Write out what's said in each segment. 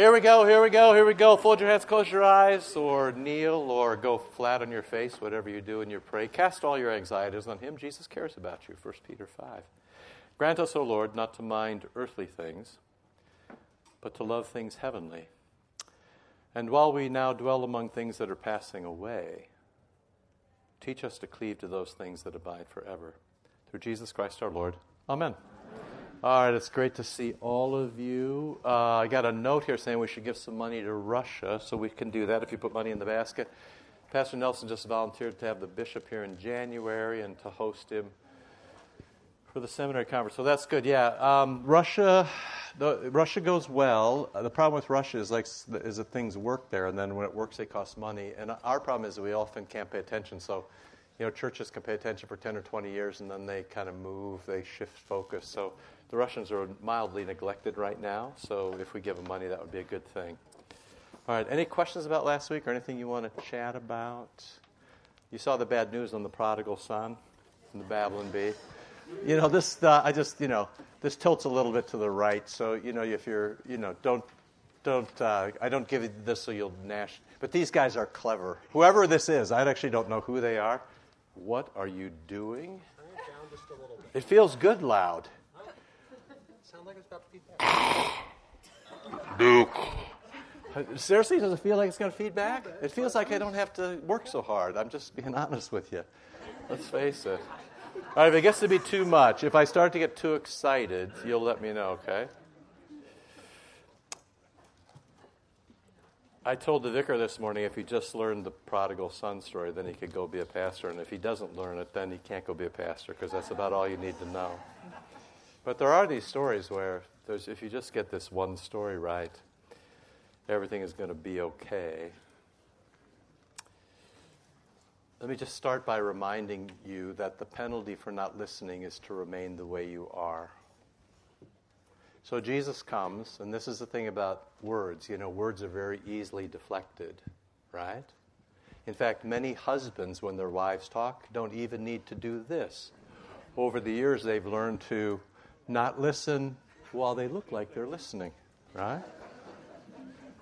Here we go, here we go, here we go. Fold your hands, close your eyes, or kneel, or go flat on your face, whatever you do in your prayer. Cast all your anxieties on Him. Jesus cares about you, 1 Peter 5. Grant us, O Lord, not to mind earthly things, but to love things heavenly. And while we now dwell among things that are passing away, teach us to cleave to those things that abide forever. Through Jesus Christ our Lord. Amen. All right, it's great to see all of you. Uh, I got a note here saying we should give some money to Russia, so we can do that if you put money in the basket. Pastor Nelson just volunteered to have the bishop here in January and to host him for the seminary conference. So that's good. Yeah, um, Russia, the, Russia goes well. Uh, the problem with Russia is like is that things work there, and then when it works, they cost money. And our problem is that we often can't pay attention. So, you know, churches can pay attention for ten or twenty years, and then they kind of move, they shift focus. So the Russians are mildly neglected right now, so if we give them money, that would be a good thing. All right, any questions about last week or anything you want to chat about? You saw the bad news on the prodigal son and the Babylon Bee. You know, this, uh, I just, you know, this tilts a little bit to the right, so, you know, if you're, you know, don't, don't, uh, I don't give you this so you'll gnash. But these guys are clever. Whoever this is, I actually don't know who they are. What are you doing? It feels good loud like it's about feedback. Duke. Seriously, does it feel like it's going to feedback? It feels like I don't have to work so hard. I'm just being honest with you. Let's face it. All right, if it gets to be too much, if I start to get too excited, you'll let me know, okay? I told the vicar this morning if he just learned the prodigal son story, then he could go be a pastor. And if he doesn't learn it, then he can't go be a pastor because that's about all you need to know. But there are these stories where if you just get this one story right, everything is going to be okay. Let me just start by reminding you that the penalty for not listening is to remain the way you are. So Jesus comes, and this is the thing about words. You know, words are very easily deflected, right? In fact, many husbands, when their wives talk, don't even need to do this. Over the years, they've learned to not listen while they look like they're listening, right?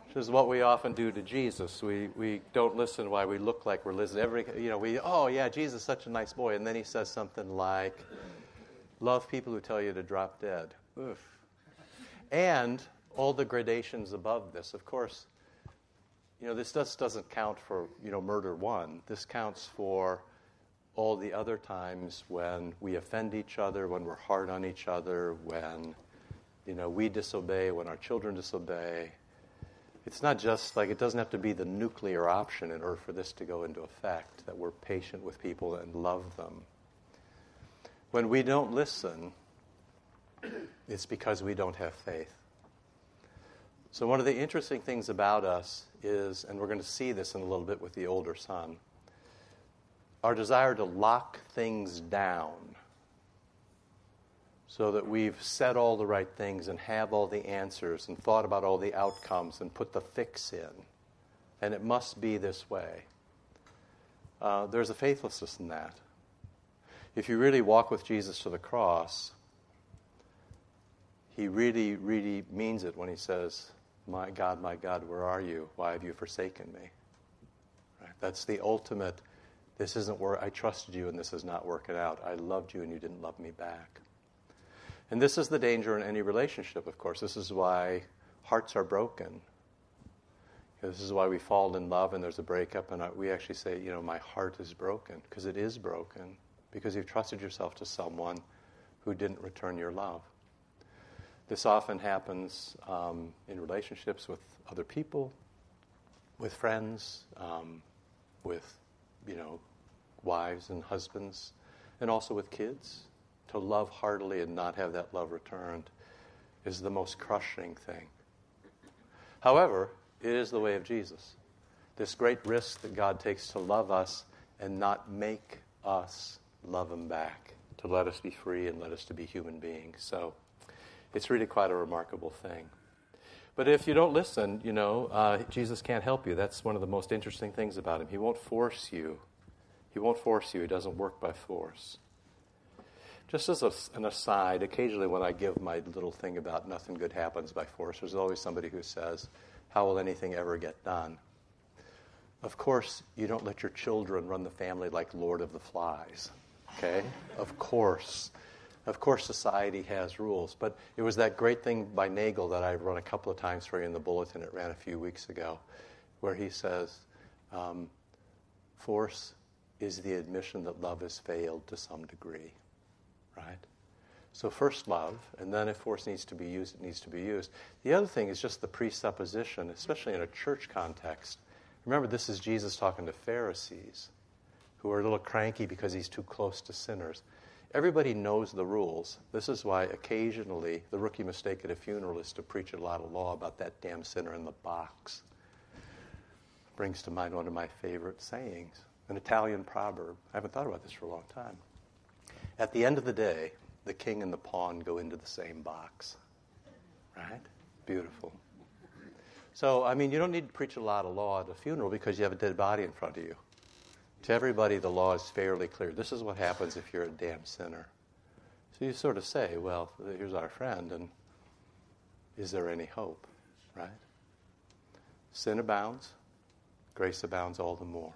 Which is what we often do to Jesus. We, we don't listen while we look like we're listening. Every, you know, we, oh, yeah, Jesus is such a nice boy. And then he says something like, love people who tell you to drop dead. Oof. And all the gradations above this. Of course, you know, this just doesn't count for, you know, murder one. This counts for all the other times when we offend each other, when we're hard on each other, when you know we disobey, when our children disobey. It's not just like it doesn't have to be the nuclear option in order for this to go into effect, that we're patient with people and love them. When we don't listen, it's because we don't have faith. So, one of the interesting things about us is, and we're going to see this in a little bit with the older son, our desire to lock things down so that we've said all the right things and have all the answers and thought about all the outcomes and put the fix in. And it must be this way. Uh, there's a faithlessness in that. If you really walk with Jesus to the cross, he really, really means it when he says, My God, my God, where are you? Why have you forsaken me? Right? That's the ultimate this isn't where I trusted you and this is not working out. I loved you and you didn't love me back. And this is the danger in any relationship, of course. This is why hearts are broken. This is why we fall in love and there's a breakup, and we actually say, you know, my heart is broken, because it is broken, because you've trusted yourself to someone who didn't return your love. This often happens um, in relationships with other people, with friends, um, with, you know, wives and husbands, and also with kids. To love heartily and not have that love returned is the most crushing thing. However, it is the way of Jesus. This great risk that God takes to love us and not make us love Him back, to let us be free and let us to be human beings. So it's really quite a remarkable thing. But if you don't listen, you know, uh, Jesus can't help you. That's one of the most interesting things about Him. He won't force you he won't force you, he doesn't work by force. Just as a, an aside, occasionally when I give my little thing about nothing good happens by force, there's always somebody who says, How will anything ever get done? Of course, you don't let your children run the family like Lord of the Flies. Okay? Of course. Of course, society has rules. But it was that great thing by Nagel that I've run a couple of times for you in the bulletin. It ran a few weeks ago, where he says, um, Force is the admission that love has failed to some degree right? So, first love, and then if force needs to be used, it needs to be used. The other thing is just the presupposition, especially in a church context. Remember, this is Jesus talking to Pharisees who are a little cranky because he's too close to sinners. Everybody knows the rules. This is why occasionally the rookie mistake at a funeral is to preach a lot of law about that damn sinner in the box. Brings to mind one of my favorite sayings, an Italian proverb. I haven't thought about this for a long time. At the end of the day, the king and the pawn go into the same box. Right? Beautiful. So, I mean, you don't need to preach a lot of law at a funeral because you have a dead body in front of you. To everybody, the law is fairly clear. This is what happens if you're a damn sinner. So you sort of say, well, here's our friend, and is there any hope? Right? Sin abounds, grace abounds all the more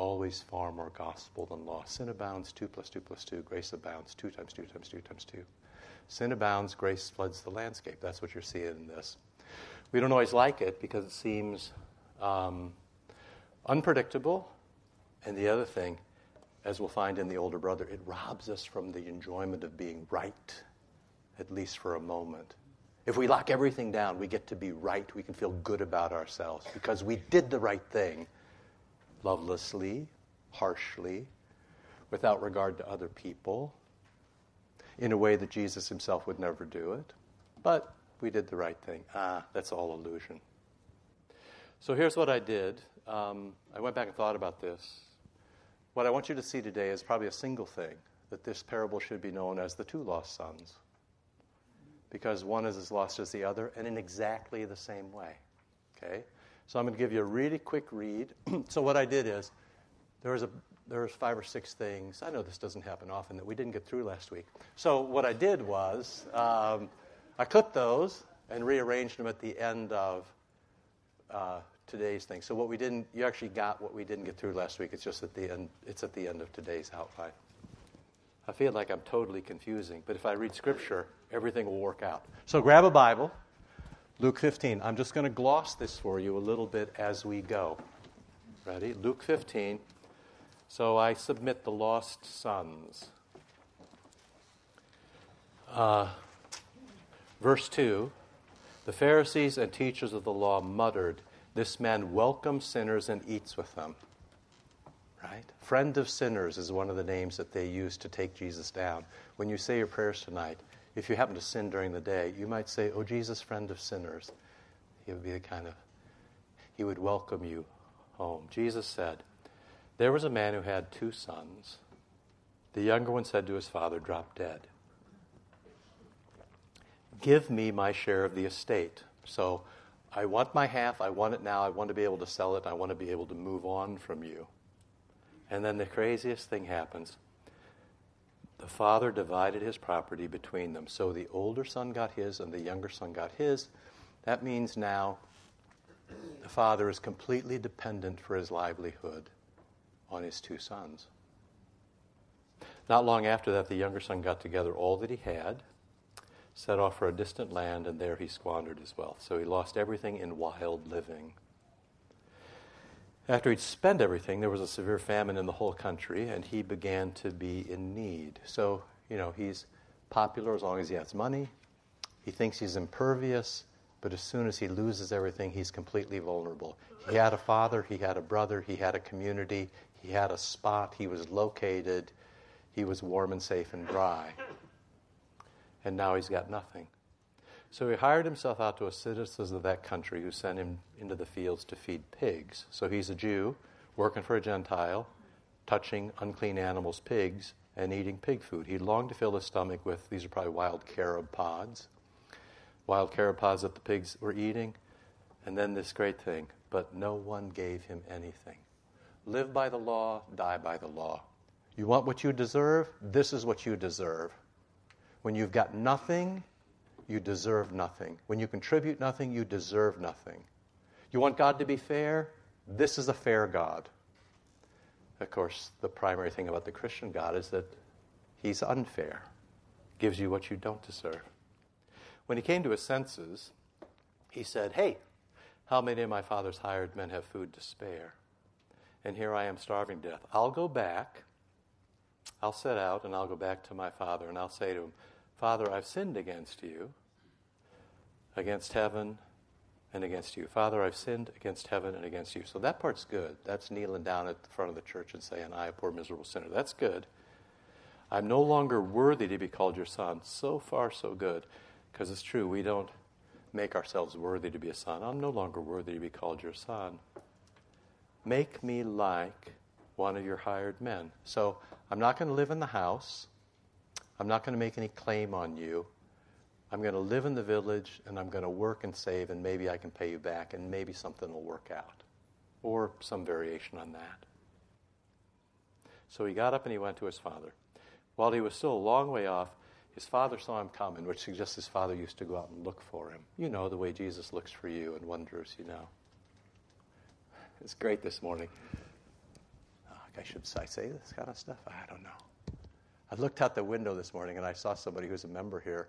always far more gospel than law. Sin abounds, 2 plus 2 plus 2. Grace abounds, 2 times 2 times 2 times 2. Sin abounds, grace floods the landscape. That's what you're seeing in this. We don't always like it because it seems um, unpredictable. And the other thing, as we'll find in the older brother, it robs us from the enjoyment of being right, at least for a moment. If we lock everything down, we get to be right. We can feel good about ourselves because we did the right thing lovelessly, harshly, without regard to other people, in a way that Jesus himself would never do it. But we did the right thing. Ah, that's all illusion. So here's what I did. Um, I went back and thought about this. What I want you to see today is probably a single thing that this parable should be known as the two lost sons. Because one is as lost as the other, and in exactly the same way. Okay? So I'm going to give you a really quick read. so what I did is there was a there was five or six things. I know this doesn't happen often that we didn't get through last week. So what I did was um, I clipped those and rearranged them at the end of uh, today's thing. So what we didn't, you actually got what we didn't get through last week. It's just at the end. It's at the end of today's outline. I feel like I'm totally confusing, but if I read scripture, everything will work out. So grab a Bible. Luke 15. I'm just going to gloss this for you a little bit as we go. Ready? Luke 15. So I submit the lost sons. Uh, verse 2 The Pharisees and teachers of the law muttered, This man welcomes sinners and eats with them. Right? Friend of sinners is one of the names that they use to take Jesus down. When you say your prayers tonight, if you happen to sin during the day, you might say, Oh, Jesus, friend of sinners. He would be the kind of, he would welcome you home. Jesus said, There was a man who had two sons. The younger one said to his father, Drop dead. Give me my share of the estate. So I want my half. I want it now. I want to be able to sell it. I want to be able to move on from you. And then the craziest thing happens the father divided his property between them. So the older son got his and the younger son got his. That means now the father is completely dependent for his livelihood on his two sons. Not long after that, the younger son got together all that he had, set off for a distant land, and there he squandered his wealth. So he lost everything in wild living. After he'd spent everything, there was a severe famine in the whole country, and he began to be in need. So, you know, he's popular as long as he has money. He thinks he's impervious, but as soon as he loses everything, he's completely vulnerable. He had a father, he had a brother, he had a community, he had a spot, he was located, he was warm and safe and dry. And now he's got nothing. So he hired himself out to a citizen of that country who sent him into the fields to feed pigs. So he's a Jew working for a Gentile, touching unclean animals, pigs, and eating pig food. He longed to fill his stomach with these are probably wild carob pods, wild carob pods that the pigs were eating. And then this great thing, but no one gave him anything. Live by the law, die by the law. You want what you deserve? This is what you deserve. When you've got nothing, you deserve nothing. When you contribute nothing, you deserve nothing. You want God to be fair? This is a fair God. Of course, the primary thing about the Christian God is that He's unfair, gives you what you don't deserve. When he came to his senses, he said, Hey, how many of my father's hired men have food to spare? And here I am starving to death. I'll go back. I'll set out and I'll go back to my father and I'll say to him, Father, I've sinned against you, against heaven and against you. Father, I've sinned against heaven and against you. So that part's good. That's kneeling down at the front of the church and saying, I, a poor miserable sinner. That's good. I'm no longer worthy to be called your son. So far, so good. Because it's true, we don't make ourselves worthy to be a son. I'm no longer worthy to be called your son. Make me like one of your hired men. So I'm not going to live in the house. I'm not going to make any claim on you. I'm going to live in the village and I'm going to work and save, and maybe I can pay you back, and maybe something will work out. Or some variation on that. So he got up and he went to his father. While he was still a long way off, his father saw him coming, which suggests his father used to go out and look for him. You know the way Jesus looks for you and wonders, you know. It's great this morning. Oh, I should I say this kind of stuff? I don't know. I looked out the window this morning and I saw somebody who's a member here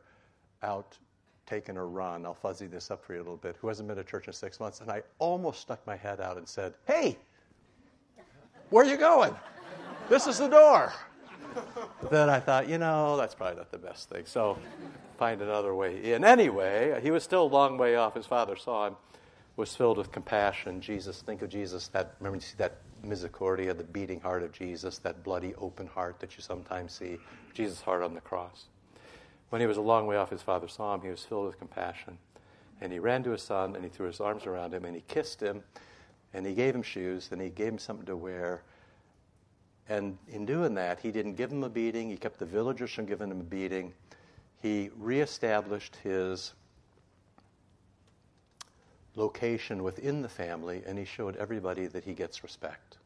out taking a run. I'll fuzzy this up for you a little bit. Who hasn't been to church in six months? And I almost stuck my head out and said, Hey, where are you going? This is the door then I thought, you know, that's probably not the best thing. So find another way in. Anyway, he was still a long way off. His father saw him, was filled with compassion. Jesus, think of Jesus, that, remember you see that misericordia, the beating heart of Jesus, that bloody open heart that you sometimes see, Jesus' heart on the cross. When he was a long way off, his father saw him. He was filled with compassion. And he ran to his son and he threw his arms around him and he kissed him and he gave him shoes and he gave him something to wear and in doing that, he didn't give him a beating. He kept the villagers from giving him a beating. He reestablished his location within the family, and he showed everybody that he gets respect.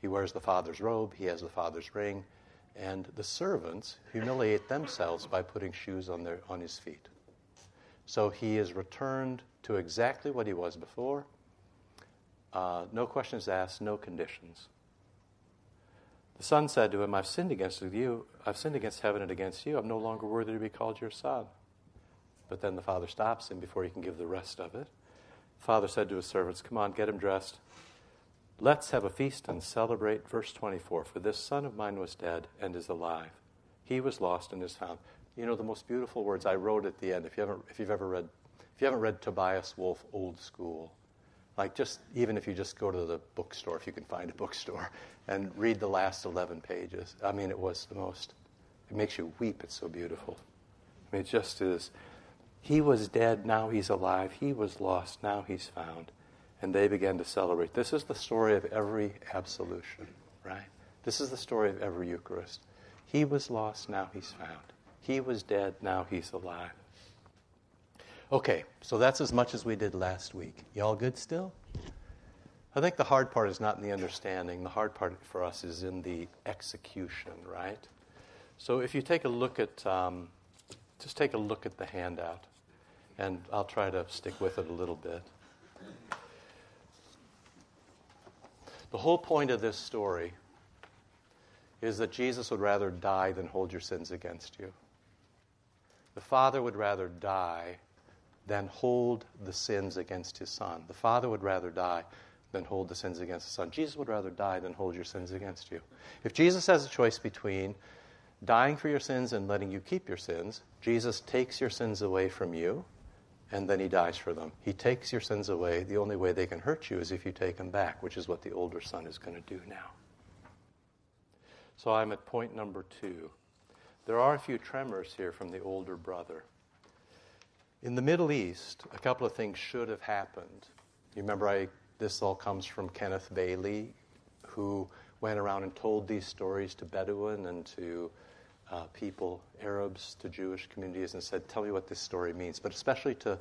He wears the father's robe, he has the father's ring, and the servants humiliate themselves by putting shoes on, their, on his feet. So he is returned to exactly what he was before. Uh, no questions asked, no conditions. The son said to him, I've sinned against you. I've sinned against heaven and against you. I'm no longer worthy to be called your son. But then the father stops him before he can give the rest of it. The father said to his servants, Come on, get him dressed. Let's have a feast and celebrate. Verse 24 For this son of mine was dead and is alive. He was lost and is found. You know, the most beautiful words I wrote at the end, if, you haven't, if you've ever read, if you haven't read Tobias Wolff Old School, like just even if you just go to the bookstore, if you can find a bookstore, and read the last 11 pages. I mean, it was the most, it makes you weep. It's so beautiful. I mean, it just is. He was dead, now he's alive. He was lost, now he's found. And they began to celebrate. This is the story of every absolution, right? This is the story of every Eucharist. He was lost, now he's found. He was dead, now he's alive. Okay, so that's as much as we did last week. Y'all good still? I think the hard part is not in the understanding. The hard part for us is in the execution, right? So if you take a look at, um, just take a look at the handout, and I'll try to stick with it a little bit. The whole point of this story is that Jesus would rather die than hold your sins against you. The Father would rather die than hold the sins against his son. The Father would rather die than hold the sins against the Son. Jesus would rather die than hold your sins against you. If Jesus has a choice between dying for your sins and letting you keep your sins, Jesus takes your sins away from you and then he dies for them. He takes your sins away. The only way they can hurt you is if you take them back, which is what the older son is going to do now. So I'm at point number two. There are a few tremors here from the older brother. In the Middle East, a couple of things should have happened. You remember, I, this all comes from Kenneth Bailey, who went around and told these stories to Bedouin and to uh, people, Arabs, to Jewish communities, and said, "Tell me what this story means." But especially to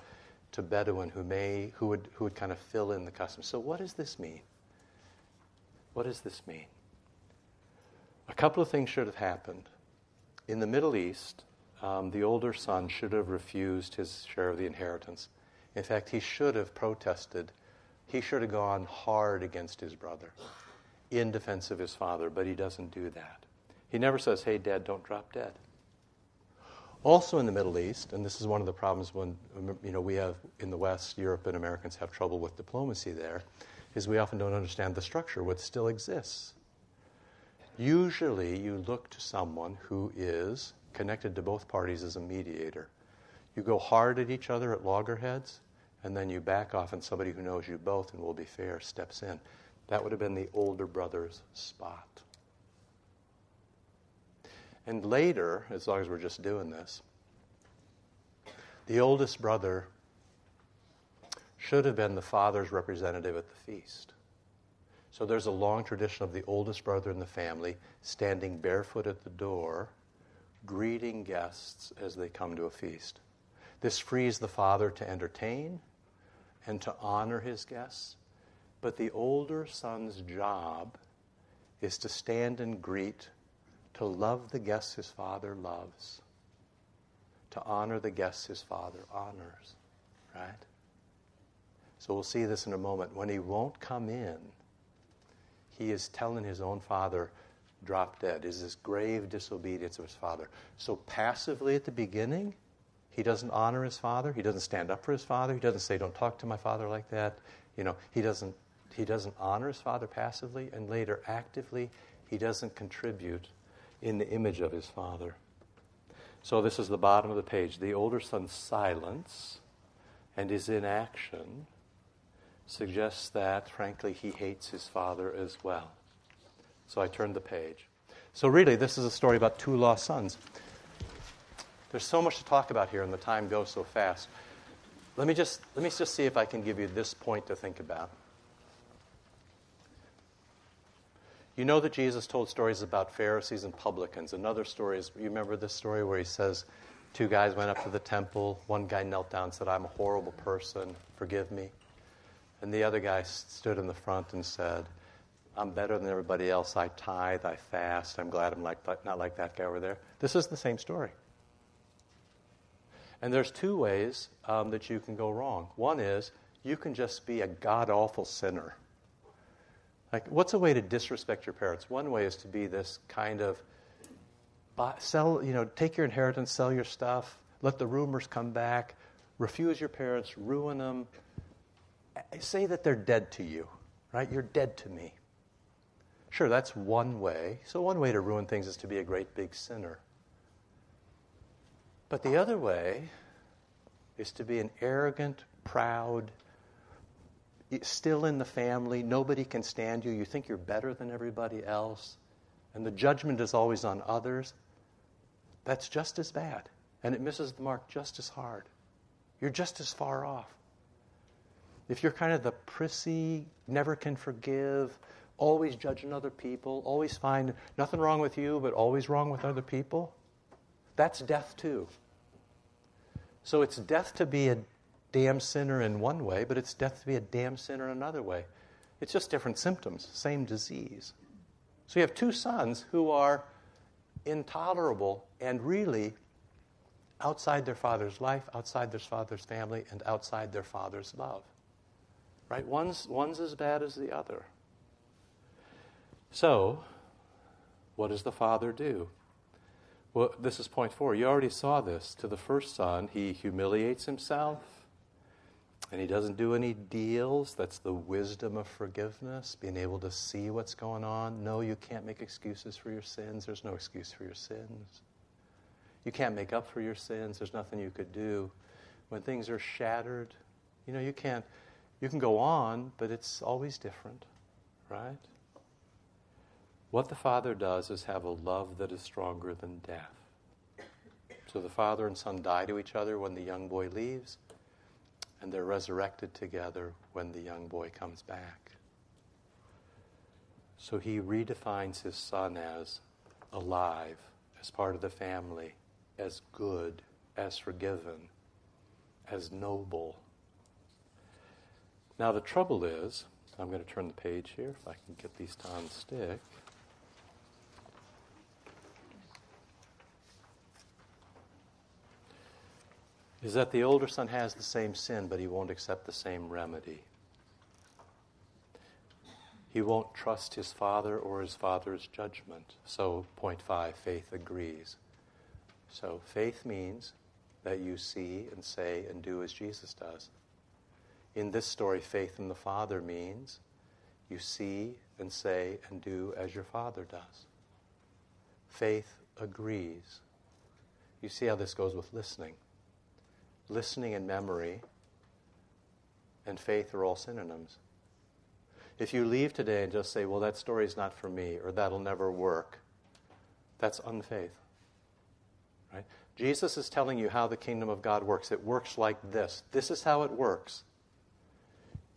to Bedouin, who may who would who would kind of fill in the customs. So, what does this mean? What does this mean? A couple of things should have happened. In the Middle East, um, the older son should have refused his share of the inheritance. In fact, he should have protested. He should have gone hard against his brother in defense of his father, but he doesn't do that. He never says, Hey, dad, don't drop dead. Also in the Middle East, and this is one of the problems when um, you know we have in the West, Europe and Americans have trouble with diplomacy there, is we often don't understand the structure, what still exists. Usually you look to someone who is connected to both parties as a mediator. You go hard at each other at loggerheads, and then you back off, and somebody who knows you both and will be fair steps in. That would have been the older brother's spot. And later, as long as we're just doing this, the oldest brother should have been the father's representative at the feast. So there's a long tradition of the oldest brother in the family standing barefoot at the door, greeting guests as they come to a feast. This frees the father to entertain and to honor his guests, but the older son's job is to stand and greet to love the guests his father loves, to honor the guests his father honors, right? So we'll see this in a moment. When he won't come in, he is telling his own father, drop dead, is this grave disobedience of his father. So passively at the beginning, he doesn't honor his father. He doesn't stand up for his father. He doesn't say, don't talk to my father like that. You know, he doesn't, he doesn't honor his father passively. And later, actively, he doesn't contribute in the image of his father. So, this is the bottom of the page. The older son's silence and his inaction suggests that, frankly, he hates his father as well. So, I turned the page. So, really, this is a story about two lost sons. There's so much to talk about here, and the time goes so fast. Let me just, let me just see if I can give you this point to think about. You know that Jesus told stories about Pharisees and publicans. Another story is, you remember this story where he says, two guys went up to the temple. One guy knelt down and said, I'm a horrible person, forgive me. And the other guy stood in the front and said, I'm better than everybody else. I tithe, I fast. I'm glad I'm like, not like that guy over there. This is the same story. And there's two ways um, that you can go wrong. One is you can just be a god awful sinner like, what's a way to disrespect your parents? One way is to be this kind of buy, sell, you know, take your inheritance, sell your stuff, let the rumors come back, refuse your parents, ruin them, say that they're dead to you, right? You're dead to me. Sure, that's one way. So, one way to ruin things is to be a great big sinner. But the other way is to be an arrogant, proud, still in the family, nobody can stand you, you think you're better than everybody else, and the judgment is always on others, that's just as bad. And it misses the mark just as hard. You're just as far off. If you're kind of the prissy, never can forgive, always judging other people, always find nothing wrong with you, but always wrong with other people, that's death too. So it's death to be a damn sinner in one way, but it's death to be a damn sinner in another way. It's just different symptoms, same disease. So you have two sons who are intolerable and really outside their father's life, outside their father's family, and outside their father's love. Right? One's, one's as bad as the other. So, what does the father do? Well, this is point four. You already saw this. To the first son, he humiliates himself and he doesn't do any deals. That's the wisdom of forgiveness, being able to see what's going on. No, you can't make excuses for your sins. There's no excuse for your sins. You can't make up for your sins. There's nothing you could do. When things are shattered, you know, you can't, you can go on, but it's always different, right? What the Father does is have a love that is stronger than death. So the Father and Son die to each other when the young boy leaves and they're resurrected together when the young boy comes back. So he redefines his son as alive, as part of the family, as good, as forgiven, as noble. Now, the trouble is, I'm going to turn the page here if I can get these on stick. Is that the older son has the same sin, but he won't accept the same remedy. He won't trust his father or his father's judgment. So, point five, faith agrees. So, faith means that you see and say and do as Jesus does. In this story, faith in the Father means you see and say and do as your Father does. Faith agrees. You see how this goes with listening. Listening and memory and faith are all synonyms. If you leave today and just say, well, that story is not for me, or that'll never work, that's unfaith. Right? Jesus is telling you how the kingdom of God works. It works like this. This is how it works.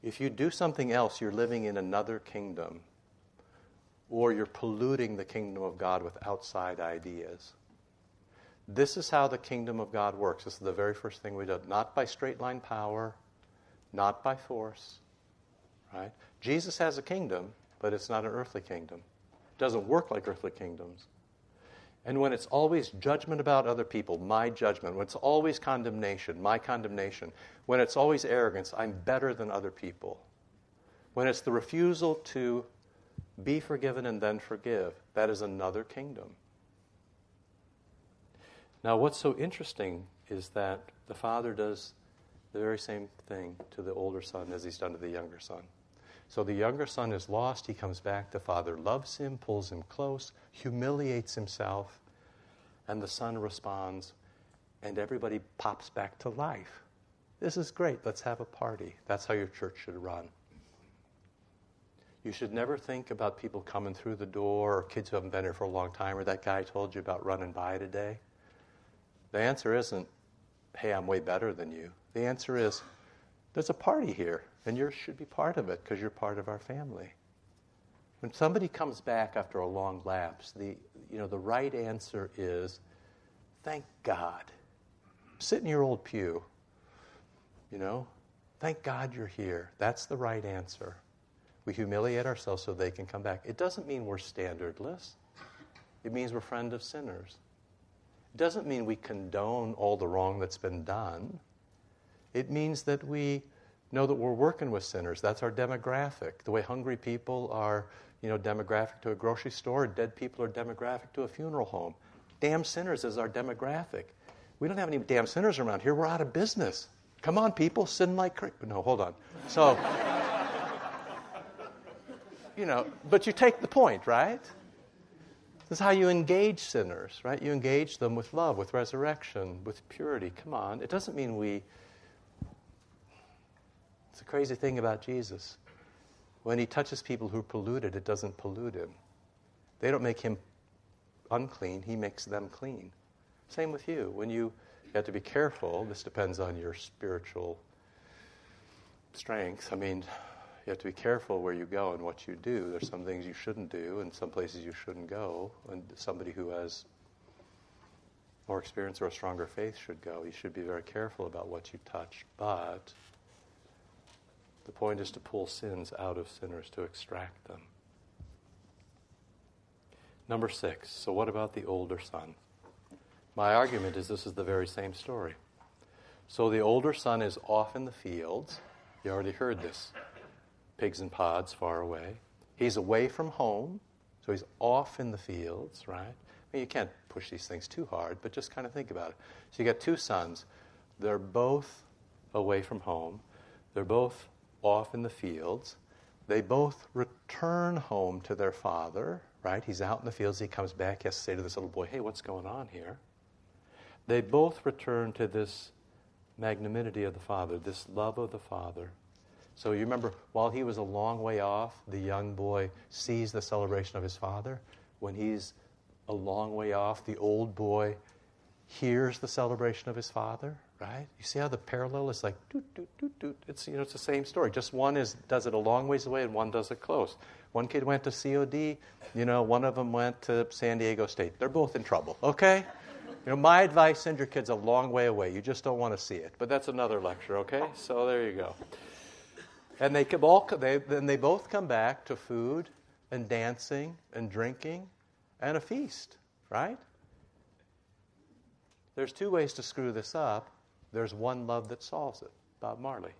If you do something else, you're living in another kingdom, or you're polluting the kingdom of God with outside ideas. This is how the kingdom of God works. This is the very first thing we do. Not by straight line power, not by force, right? Jesus has a kingdom, but it's not an earthly kingdom. It doesn't work like earthly kingdoms. And when it's always judgment about other people, my judgment, when it's always condemnation, my condemnation, when it's always arrogance, I'm better than other people, when it's the refusal to be forgiven and then forgive, that is another kingdom. Now, what's so interesting is that the father does the very same thing to the older son as he's done to the younger son. So the younger son is lost. He comes back. The father loves him, pulls him close, humiliates himself, and the son responds, and everybody pops back to life. This is great. Let's have a party. That's how your church should run. You should never think about people coming through the door or kids who haven't been here for a long time or that guy told you about running by today. The answer isn't, hey, I'm way better than you. The answer is, there's a party here. And you should be part of it because you're part of our family. When somebody comes back after a long lapse, the, you know, the right answer is, thank God. Sit in your old pew. You know, thank God you're here. That's the right answer. We humiliate ourselves so they can come back. It doesn't mean we're standardless. It means we're friend of sinners. Doesn't mean we condone all the wrong that's been done. It means that we know that we're working with sinners. That's our demographic. The way hungry people are, you know, demographic to a grocery store, dead people are demographic to a funeral home. Damn sinners is our demographic. We don't have any damn sinners around here. We're out of business. Come on, people, sin like crazy. No, hold on. So, you know, but you take the point, right? This is how you engage sinners, right? You engage them with love, with resurrection, with purity. Come on. It doesn't mean we it's a crazy thing about Jesus. When he touches people who are polluted, it doesn't pollute him. They don't make him unclean, he makes them clean. Same with you. When you, you have to be careful, this depends on your spiritual strength. I mean, you have to be careful where you go and what you do. There's some things you shouldn't do, and some places you shouldn't go. And somebody who has more experience or a stronger faith should go. You should be very careful about what you touch. But the point is to pull sins out of sinners, to extract them. Number six. So, what about the older son? My argument is this is the very same story. So, the older son is off in the fields. You already heard this pigs and pods far away. He's away from home, so he's off in the fields, right? I mean, you can't push these things too hard, but just kind of think about it. So, you got two sons. They're both away from home. They're both off in the fields. They both return home to their father, right? He's out in the fields. He comes back. He has to say to this little boy, Hey, what's going on here? They both return to this magnanimity of the father, this love of the father. So you remember, while he was a long way off, the young boy sees the celebration of his father. When he's a long way off, the old boy hears the celebration of his father, right? You see how the parallel is like doot, doot, doot, doot. It's, you know, it's the same story. Just one is, does it a long ways away and one does it close. One kid went to COD, you know, one of them went to San Diego State. They're both in trouble, okay? You know, my advice, send your kids a long way away. You just don't want to see it. But that's another lecture, okay? So there you go. And they, all, they, then they both come back to food and dancing and drinking and a feast, right? There's two ways to screw this up There's one love that solves it. Bob Marley.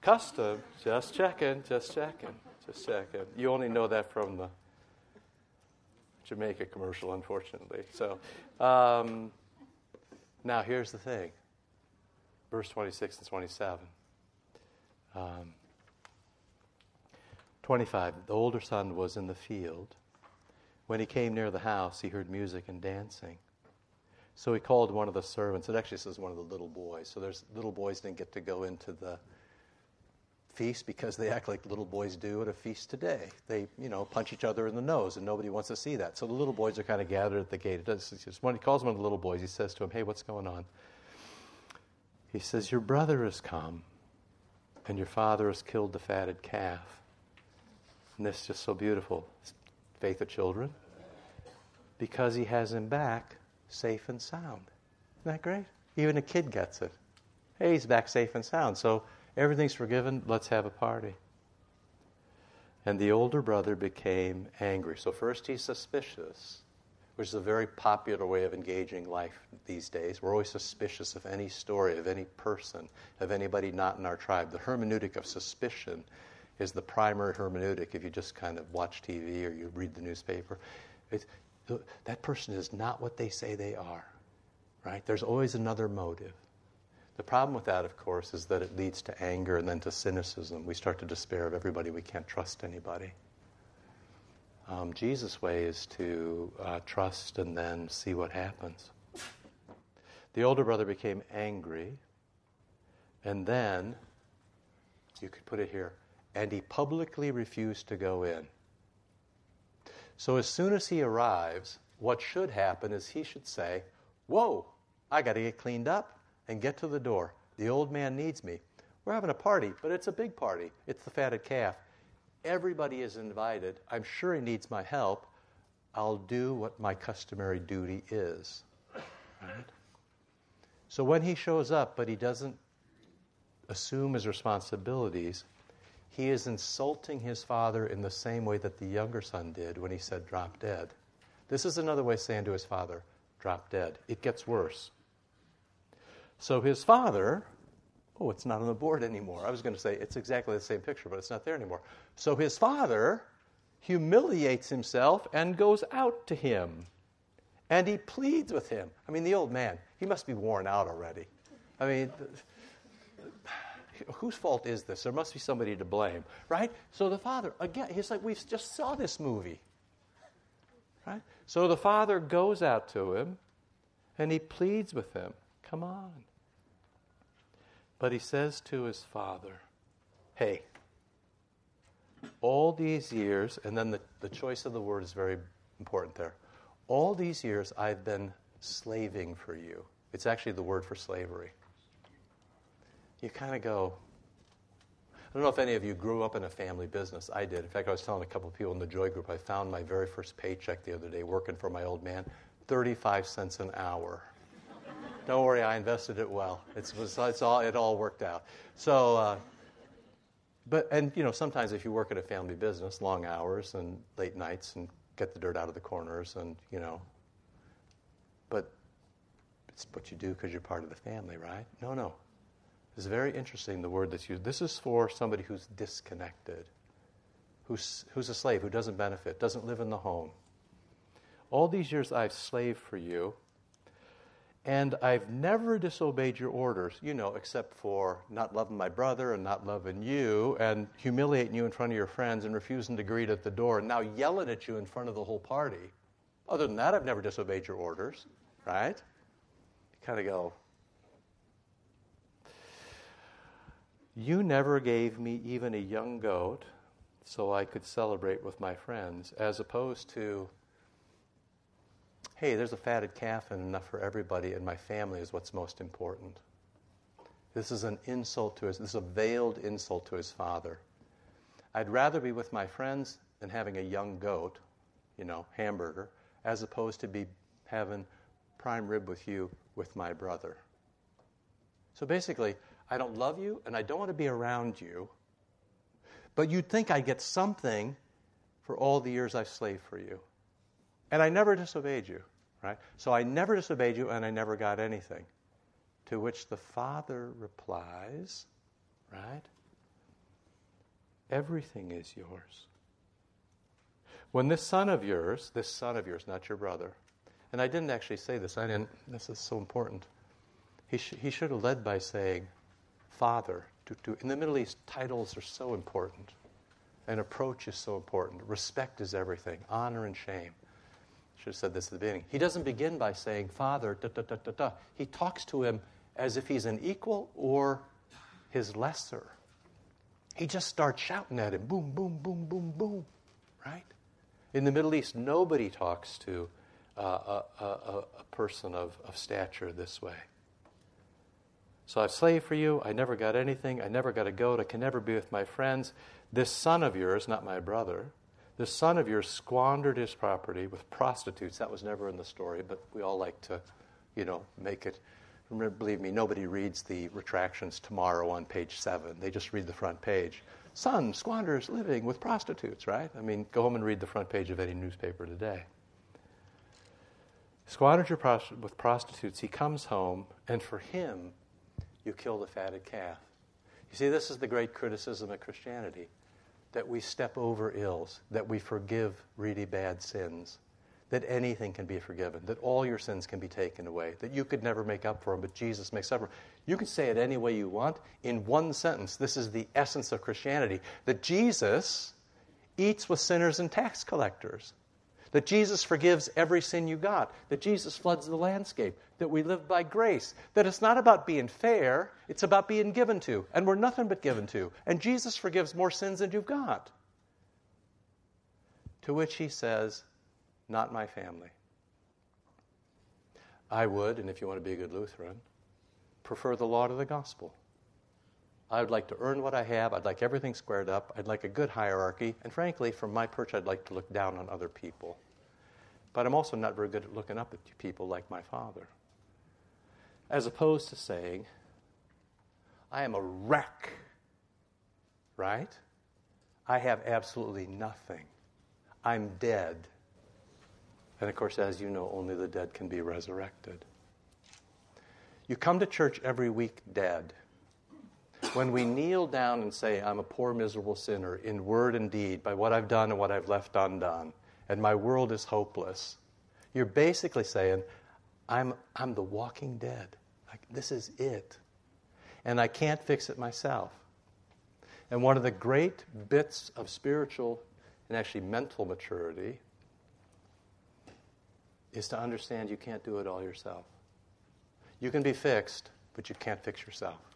Custom, just checking, just checking, just checking. You only know that from the Jamaica commercial, unfortunately. So, um, now here's the thing verse 26 and 27. Um, 25. The older son was in the field. When he came near the house, he heard music and dancing. So he called one of the servants. It actually says one of the little boys. So there's little boys didn't get to go into the feast because they act like little boys do at a feast today. They, you know, punch each other in the nose, and nobody wants to see that. So the little boys are kind of gathered at the gate. When he calls one of the little boys, he says to him, "Hey, what's going on?" He says, "Your brother has come, and your father has killed the fatted calf." And this is just so beautiful. Faith of children, because he has him back safe and sound. Isn't that great? Even a kid gets it. Hey, he's back safe and sound. So everything's forgiven. Let's have a party. And the older brother became angry. So first he's suspicious, which is a very popular way of engaging life these days. We're always suspicious of any story, of any person, of anybody not in our tribe. The hermeneutic of suspicion is the primary hermeneutic if you just kind of watch TV or you read the newspaper. It's, that person is not what they say they are, right? There's always another motive. The problem with that, of course, is that it leads to anger and then to cynicism. We start to despair of everybody. We can't trust anybody. Um, Jesus' way is to uh, trust and then see what happens. The older brother became angry, and then, you could put it here, and he publicly refused to go in. So as soon as he arrives, what should happen is he should say, Whoa, I got to get cleaned up and get to the door. The old man needs me. We're having a party, but it's a big party. It's the fatted calf. Everybody is invited. I'm sure he needs my help. I'll do what my customary duty is. Right? So when he shows up, but he doesn't assume his responsibilities, he is insulting his father in the same way that the younger son did when he said, Drop dead. This is another way of saying to his father, Drop dead. It gets worse. So his father, oh, it's not on the board anymore. I was going to say it's exactly the same picture, but it's not there anymore. So his father humiliates himself and goes out to him. And he pleads with him. I mean, the old man, he must be worn out already. I mean, whose fault is this? There must be somebody to blame, right? So the father, again, he's like, we just saw this movie, right? So the father goes out to him and he pleads with him, come on. But he says to his father, hey, all these years, and then the, the choice of the word is very important there. All these years I've been slaving for you. It's actually the word for slavery you kind of go, I don't know if any of you grew up in a family business. I did. In fact, I was telling a couple of people in the Joy Group, I found my very first paycheck the other day working for my old man 35 cents an hour. Don't worry, I invested it well. It's, it's all, it all worked out. So, uh, but, and, you know, sometimes if you work at a family business, long hours and late nights and get the dirt out of the corners and, you know, but it's what you do because you're part of the family, right? No, no. It's very interesting, the word that's used. This is for somebody who's disconnected, who's, who's a slave, who doesn't benefit, doesn't live in the home. All these years I've slaved for you, and I've never disobeyed your orders, you know, except for not loving my brother and not loving you and humiliating you in front of your friends and refusing to greet at the door and now yelling at you in front of the whole party. Other than that, I've never disobeyed your orders, right? You kind of go, You never gave me even a young goat so I could celebrate with my friends, as opposed to, hey, there's a fatted calf and enough for everybody, and my family is what's most important. This is an insult to his, this is a veiled insult to his father. I'd rather be with my friends than having a young goat, you know, hamburger, as opposed to be having prime rib with you with my brother. So basically, I don't love you and I don't want to be around you. But you'd think I'd get something for all the years I've slaved for you. And I never disobeyed you, right? So I never disobeyed you and I never got anything. To which the father replies, right? Everything is yours. When this son of yours, this son of yours, not your brother, and I didn't actually say this, I didn't, this is so important. He, sh- he should have led by saying, Father. To, to, in the Middle East, titles are so important, and approach is so important. Respect is everything, honor and shame. Should have said this at the beginning. He doesn't begin by saying, Father, da da da da da. He talks to him as if he's an equal or his lesser. He just starts shouting at him, boom, boom, boom, boom, boom, right? In the Middle East, nobody talks to uh, a, a, a person of, of stature this way. So I've slaved for you. I never got anything. I never got a goat. I can never be with my friends. This son of yours, not my brother, this son of yours squandered his property with prostitutes. That was never in the story, but we all like to, you know, make it. Remember, believe me, nobody reads the retractions tomorrow on page seven. They just read the front page. Son squanders living with prostitutes, right? I mean, go home and read the front page of any newspaper today. Squandered your prost- with prostitutes. He comes home, and for him, you kill the fatted calf. You see, this is the great criticism of Christianity that we step over ills, that we forgive really bad sins, that anything can be forgiven, that all your sins can be taken away, that you could never make up for them, but Jesus makes up for them. You can say it any way you want. In one sentence, this is the essence of Christianity that Jesus eats with sinners and tax collectors that Jesus forgives every sin you got, that Jesus floods the landscape, that we live by grace, that it's not about being fair, it's about being given to, and we're nothing but given to. And Jesus forgives more sins than you've got. To which he says, Not my family. I would, and if you want to be a good Lutheran, prefer the law to the gospel. I would like to earn what I have. I'd like everything squared up. I'd like a good hierarchy. And frankly, from my perch, I'd like to look down on other people. But I'm also not very good at looking up at people like my father. As opposed to saying, I am a wreck, right? I have absolutely nothing. I'm dead. And of course, as you know, only the dead can be resurrected. You come to church every week dead when we kneel down and say, I'm a poor, miserable sinner in word and deed by what I've done and what I've left undone, and my world is hopeless, you're basically saying, I'm, I'm the walking dead. Like, this is it. And I can't fix it myself. And one of the great bits of spiritual and actually mental maturity is to understand you can't do it all yourself. You can be fixed, but you can't fix yourself.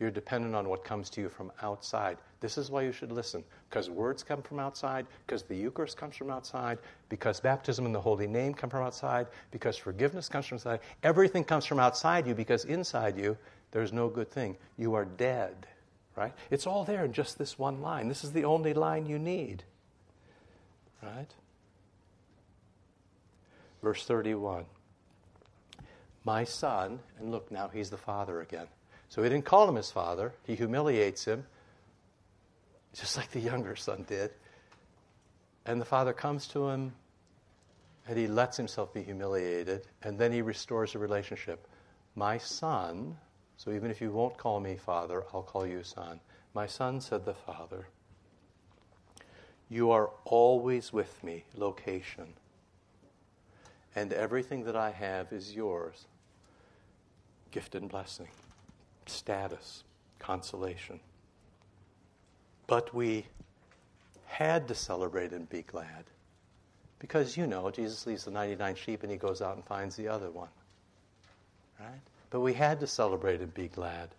You're dependent on what comes to you from outside. This is why you should listen. Because words come from outside, because the Eucharist comes from outside, because baptism in the Holy Name come from outside, because forgiveness comes from outside. Everything comes from outside you because inside you, there's no good thing. You are dead, right? It's all there in just this one line. This is the only line you need, right? Verse 31. My son, and look now, he's the father again. So he didn't call him his father. He humiliates him, just like the younger son did. And the father comes to him and he lets himself be humiliated, and then he restores the relationship. My son, so even if you won't call me father, I'll call you son. My son, said the father, you are always with me, location. And everything that I have is yours, gift and blessing status, consolation. But we had to celebrate and be glad. Because, you know, Jesus leaves the 99 sheep and he goes out and finds the other one. Right? But we had to celebrate and be glad.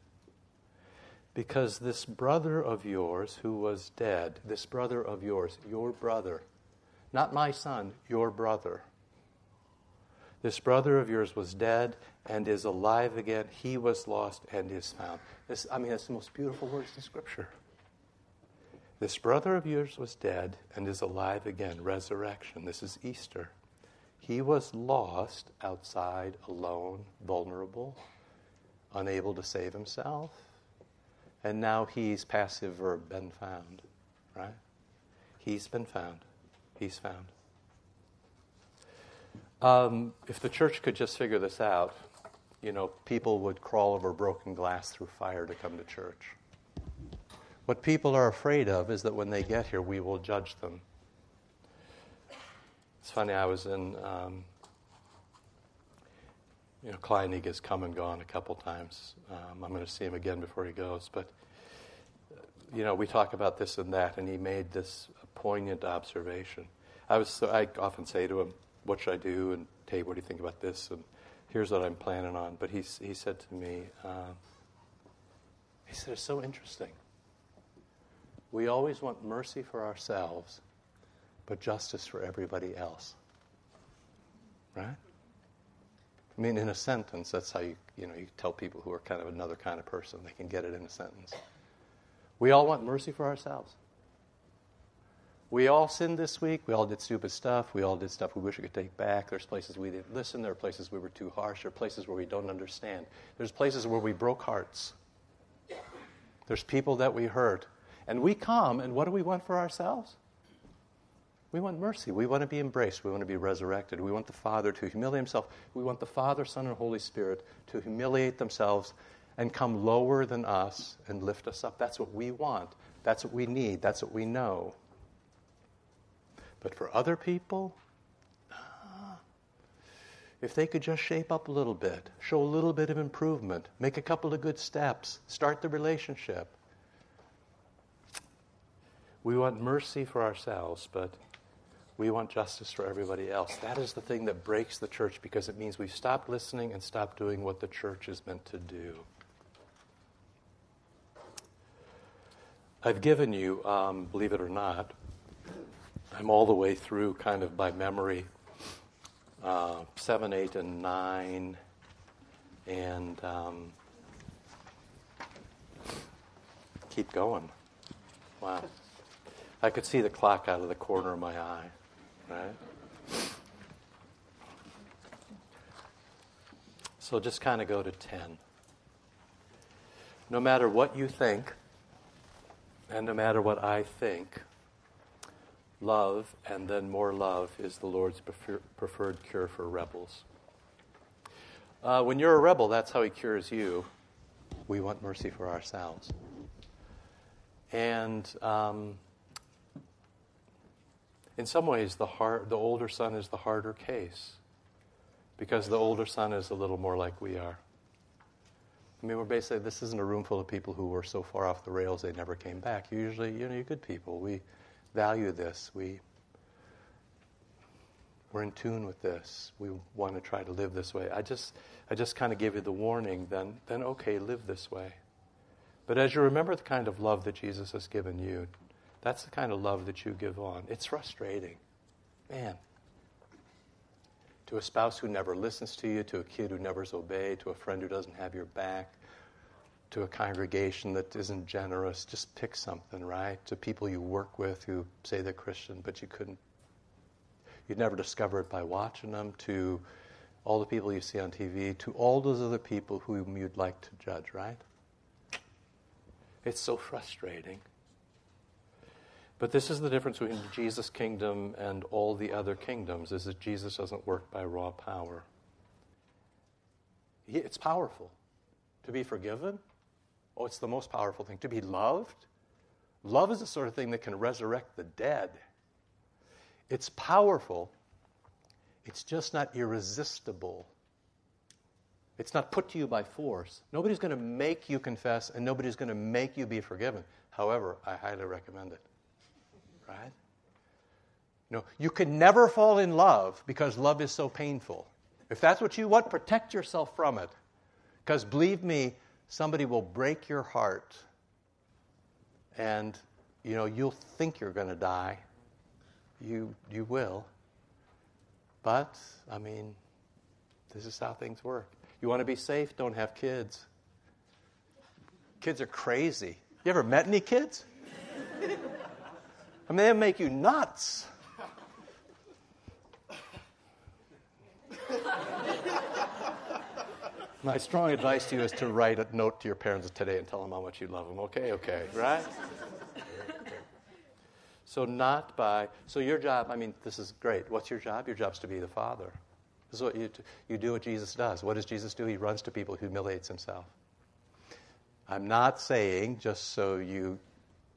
Because this brother of yours who was dead, this brother of yours, your brother, not my son, your brother, this brother of yours was dead and is alive again. He was lost and is found. This, I mean, that's the most beautiful words in Scripture. This brother of yours was dead and is alive again. Resurrection. This is Easter. He was lost outside, alone, vulnerable, unable to save himself. And now he's passive verb, been found. Right? He's been found. He's found. Um, if the church could just figure this out, you know, people would crawl over broken glass through fire to come to church. What people are afraid of is that when they get here, we will judge them. It's funny, I was in, um, you know, Kleinig has come and gone a couple times. Um, I'm going to see him again before he goes. But, you know, we talk about this and that, and he made this poignant observation. I, was, I often say to him, What should I do? And, hey, what do you think about this? And here's what I'm planning on. But he, he said to me, uh, he said, It's so interesting. We always want mercy for ourselves, but justice for everybody else. Right? I mean, in a sentence, that's how you, you know, you tell people who are kind of another kind of person. They can get it in a sentence. We all want mercy for ourselves. We all sinned this week. We all did stupid stuff. We all did stuff we wish we could take back. There's places we didn't listen. There are places we were too harsh. There are places where we don't understand. There's places where we broke hearts. There's people that we hurt. And we come, and what do we want for ourselves? We want mercy. We want to be embraced. We want to be resurrected. We want the Father to humiliate himself. We want the Father, Son, and Holy Spirit to humiliate themselves and come lower than us and lift us up. That's what we want. That's what we need. That's what we know. But for other people, if they could just shape up a little bit, show a little bit of improvement, make a couple of good steps, start the relationship. We want mercy for ourselves, but we want justice for everybody else. That is the thing that breaks the church because it means we've stopped listening and stopped doing what the church is meant to do. I've given you, um, believe it or not, I'm all the way through kind of by memory uh, 7, 8, and 9. And um, keep going. Wow. I could see the clock out of the corner of my eye, right? So just kind of go to 10. No matter what you think, and no matter what I think, love and then more love is the Lord's prefer- preferred cure for rebels. Uh, when you're a rebel, that's how He cures you. We want mercy for ourselves. And um, in some ways, the, the older son is the harder case because the older son is a little more like we are. I mean, we're basically, this isn't a room full of people who were so far off the rails they never came back. Usually, you know, you're good people. We, value this. We, we're in tune with this. We want to try to live this way. I just, I just kind of give you the warning, then, then okay, live this way. But as you remember the kind of love that Jesus has given you, that's the kind of love that you give on. It's frustrating. Man. To a spouse who never listens to you, to a kid who never obeys, to a friend who doesn't have your back, to a congregation that isn't generous, just pick something, right? To people you work with who say they're Christian, but you couldn't, you'd never discover it by watching them, to all the people you see on TV, to all those other people whom you'd like to judge, right? It's so frustrating. But this is the difference between Jesus' kingdom and all the other kingdoms, is that Jesus doesn't work by raw power. It's powerful. To be forgiven, Oh, it's the most powerful thing. To be loved. Love is the sort of thing that can resurrect the dead. It's powerful, it's just not irresistible. It's not put to you by force. Nobody's going to make you confess, and nobody's going to make you be forgiven. However, I highly recommend it. Right? You know, you can never fall in love because love is so painful. If that's what you want, protect yourself from it. Because believe me, somebody will break your heart and you know you'll think you're going to die. You you will. But i mean this is how things work. You want to be safe don't have kids. Kids are crazy. You ever met any kids? I mean they make you nuts My strong advice to you is to write a note to your parents today and tell them how much you love them. Okay, okay, right? so, not by, so your job, I mean, this is great. What's your job? Your job is to be the father. This is what you, you do what Jesus does. What does Jesus do? He runs to people, humiliates himself. I'm not saying, just so you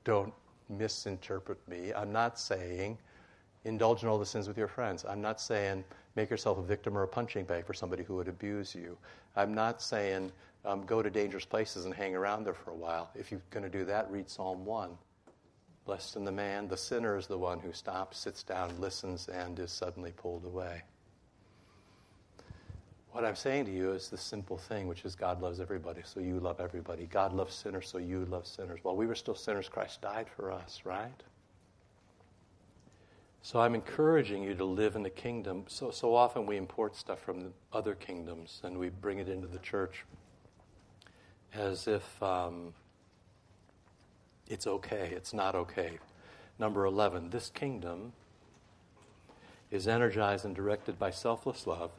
don't misinterpret me, I'm not saying indulge in all the sins with your friends. I'm not saying make yourself a victim or a punching bag for somebody who would abuse you. I'm not saying um, go to dangerous places and hang around there for a while. If you're going to do that, read Psalm 1. Blessed in the man, the sinner is the one who stops, sits down, listens, and is suddenly pulled away. What I'm saying to you is the simple thing, which is God loves everybody, so you love everybody. God loves sinners, so you love sinners. While we were still sinners, Christ died for us, right? So I'm encouraging you to live in the kingdom. So, so often we import stuff from other kingdoms and we bring it into the church as if um, it's okay. It's not okay. Number 11, this kingdom is energized and directed by selfless love,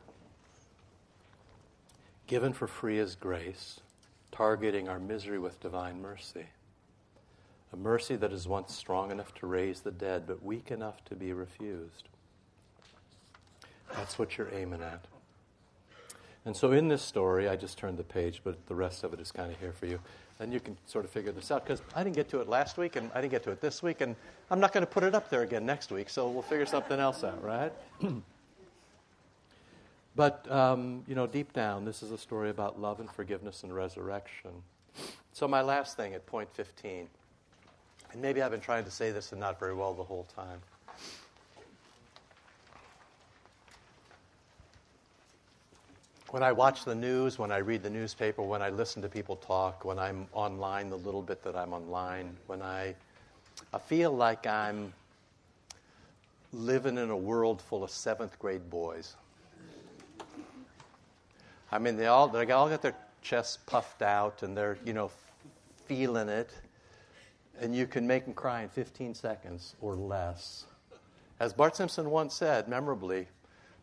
given for free as grace, targeting our misery with divine mercy. A mercy that is once strong enough to raise the dead, but weak enough to be refused. That's what you're aiming at. And so in this story, I just turned the page, but the rest of it is kind of here for you. And you can sort of figure this out because I didn't get to it last week and I didn't get to it this week, and I'm not going to put it up there again next week, so we'll figure something else out, right? but, um, you know, deep down, this is a story about love and forgiveness and resurrection. So, my last thing at point 15, and maybe I've been trying to say this and not very well the whole time. when I watch the news, when I read the newspaper, when I listen to people talk, when I'm online, the little bit that I'm online, when I, I feel like I'm living in a world full of seventh grade boys. I mean, they all, they all got their chests puffed out and they're, you know, feeling it. And you can make them cry in 15 seconds or less. As Bart Simpson once said, memorably,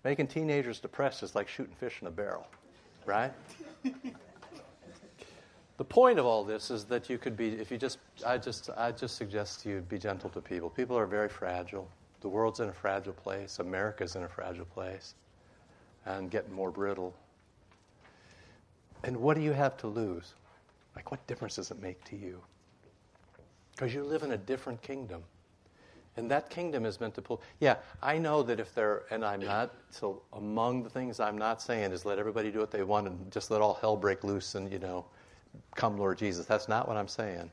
Making teenagers depressed is like shooting fish in a barrel, right? the point of all this is that you could be, if you just, I just, I just suggest you be gentle to people. People are very fragile. The world's in a fragile place. America's in a fragile place, and getting more brittle. And what do you have to lose? Like, what difference does it make to you? Because you live in a different kingdom. And that kingdom is meant to pull. Yeah, I know that if they're, and I'm not, so among the things I'm not saying is let everybody do what they want and just let all hell break loose and, you know, come Lord Jesus. That's not what I'm saying.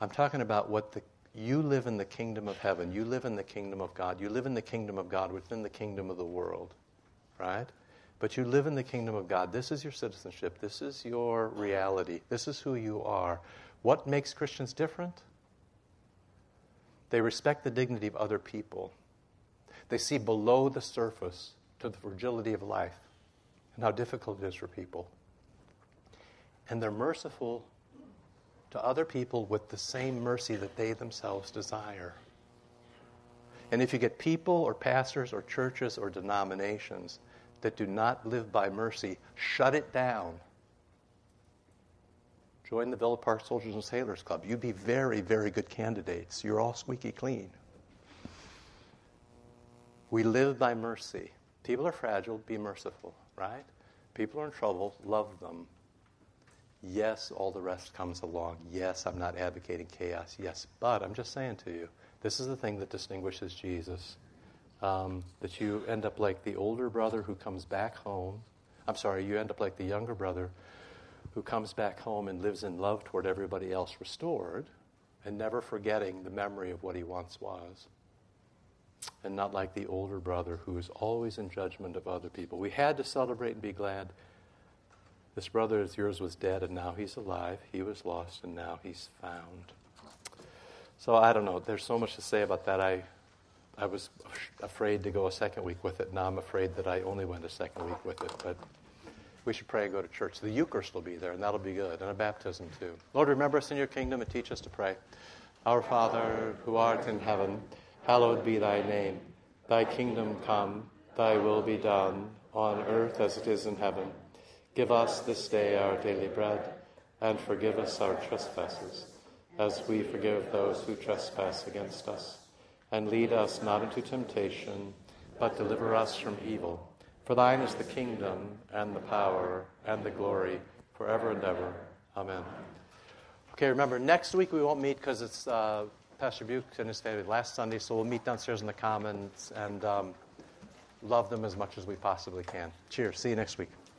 I'm talking about what the, you live in the kingdom of heaven. You live in the kingdom of God. You live in the kingdom of God within the kingdom of the world, right? But you live in the kingdom of God. This is your citizenship. This is your reality. This is who you are. What makes Christians different? They respect the dignity of other people. They see below the surface to the fragility of life and how difficult it is for people. And they're merciful to other people with the same mercy that they themselves desire. And if you get people or pastors or churches or denominations that do not live by mercy, shut it down Join the Villa Park Soldiers and Sailors Club. You'd be very, very good candidates. You're all squeaky clean. We live by mercy. People are fragile, be merciful, right? People are in trouble, love them. Yes, all the rest comes along. Yes, I'm not advocating chaos. Yes, but I'm just saying to you, this is the thing that distinguishes Jesus. Um, that you end up like the older brother who comes back home. I'm sorry, you end up like the younger brother who comes back home and lives in love toward everybody else restored and never forgetting the memory of what he once was. And not like the older brother who is always in judgment of other people. We had to celebrate and be glad. This brother of yours was dead and now he's alive. He was lost and now he's found. So I don't know. There's so much to say about that. I, I was afraid to go a second week with it. Now I'm afraid that I only went a second week with it. But we should pray and go to church. The Eucharist will be there, and that'll be good, and a baptism too. Lord, remember us in your kingdom and teach us to pray. Our Father, who art in heaven, hallowed be thy name. Thy kingdom come, thy will be done, on earth as it is in heaven. Give us this day our daily bread, and forgive us our trespasses, as we forgive those who trespass against us. And lead us not into temptation, but deliver us from evil. For thine is the kingdom and the power and the glory forever and ever. Amen. Okay, remember, next week we won't meet because it's uh, Pastor Buke and his family last Sunday, so we'll meet downstairs in the Commons and um, love them as much as we possibly can. Cheers. See you next week.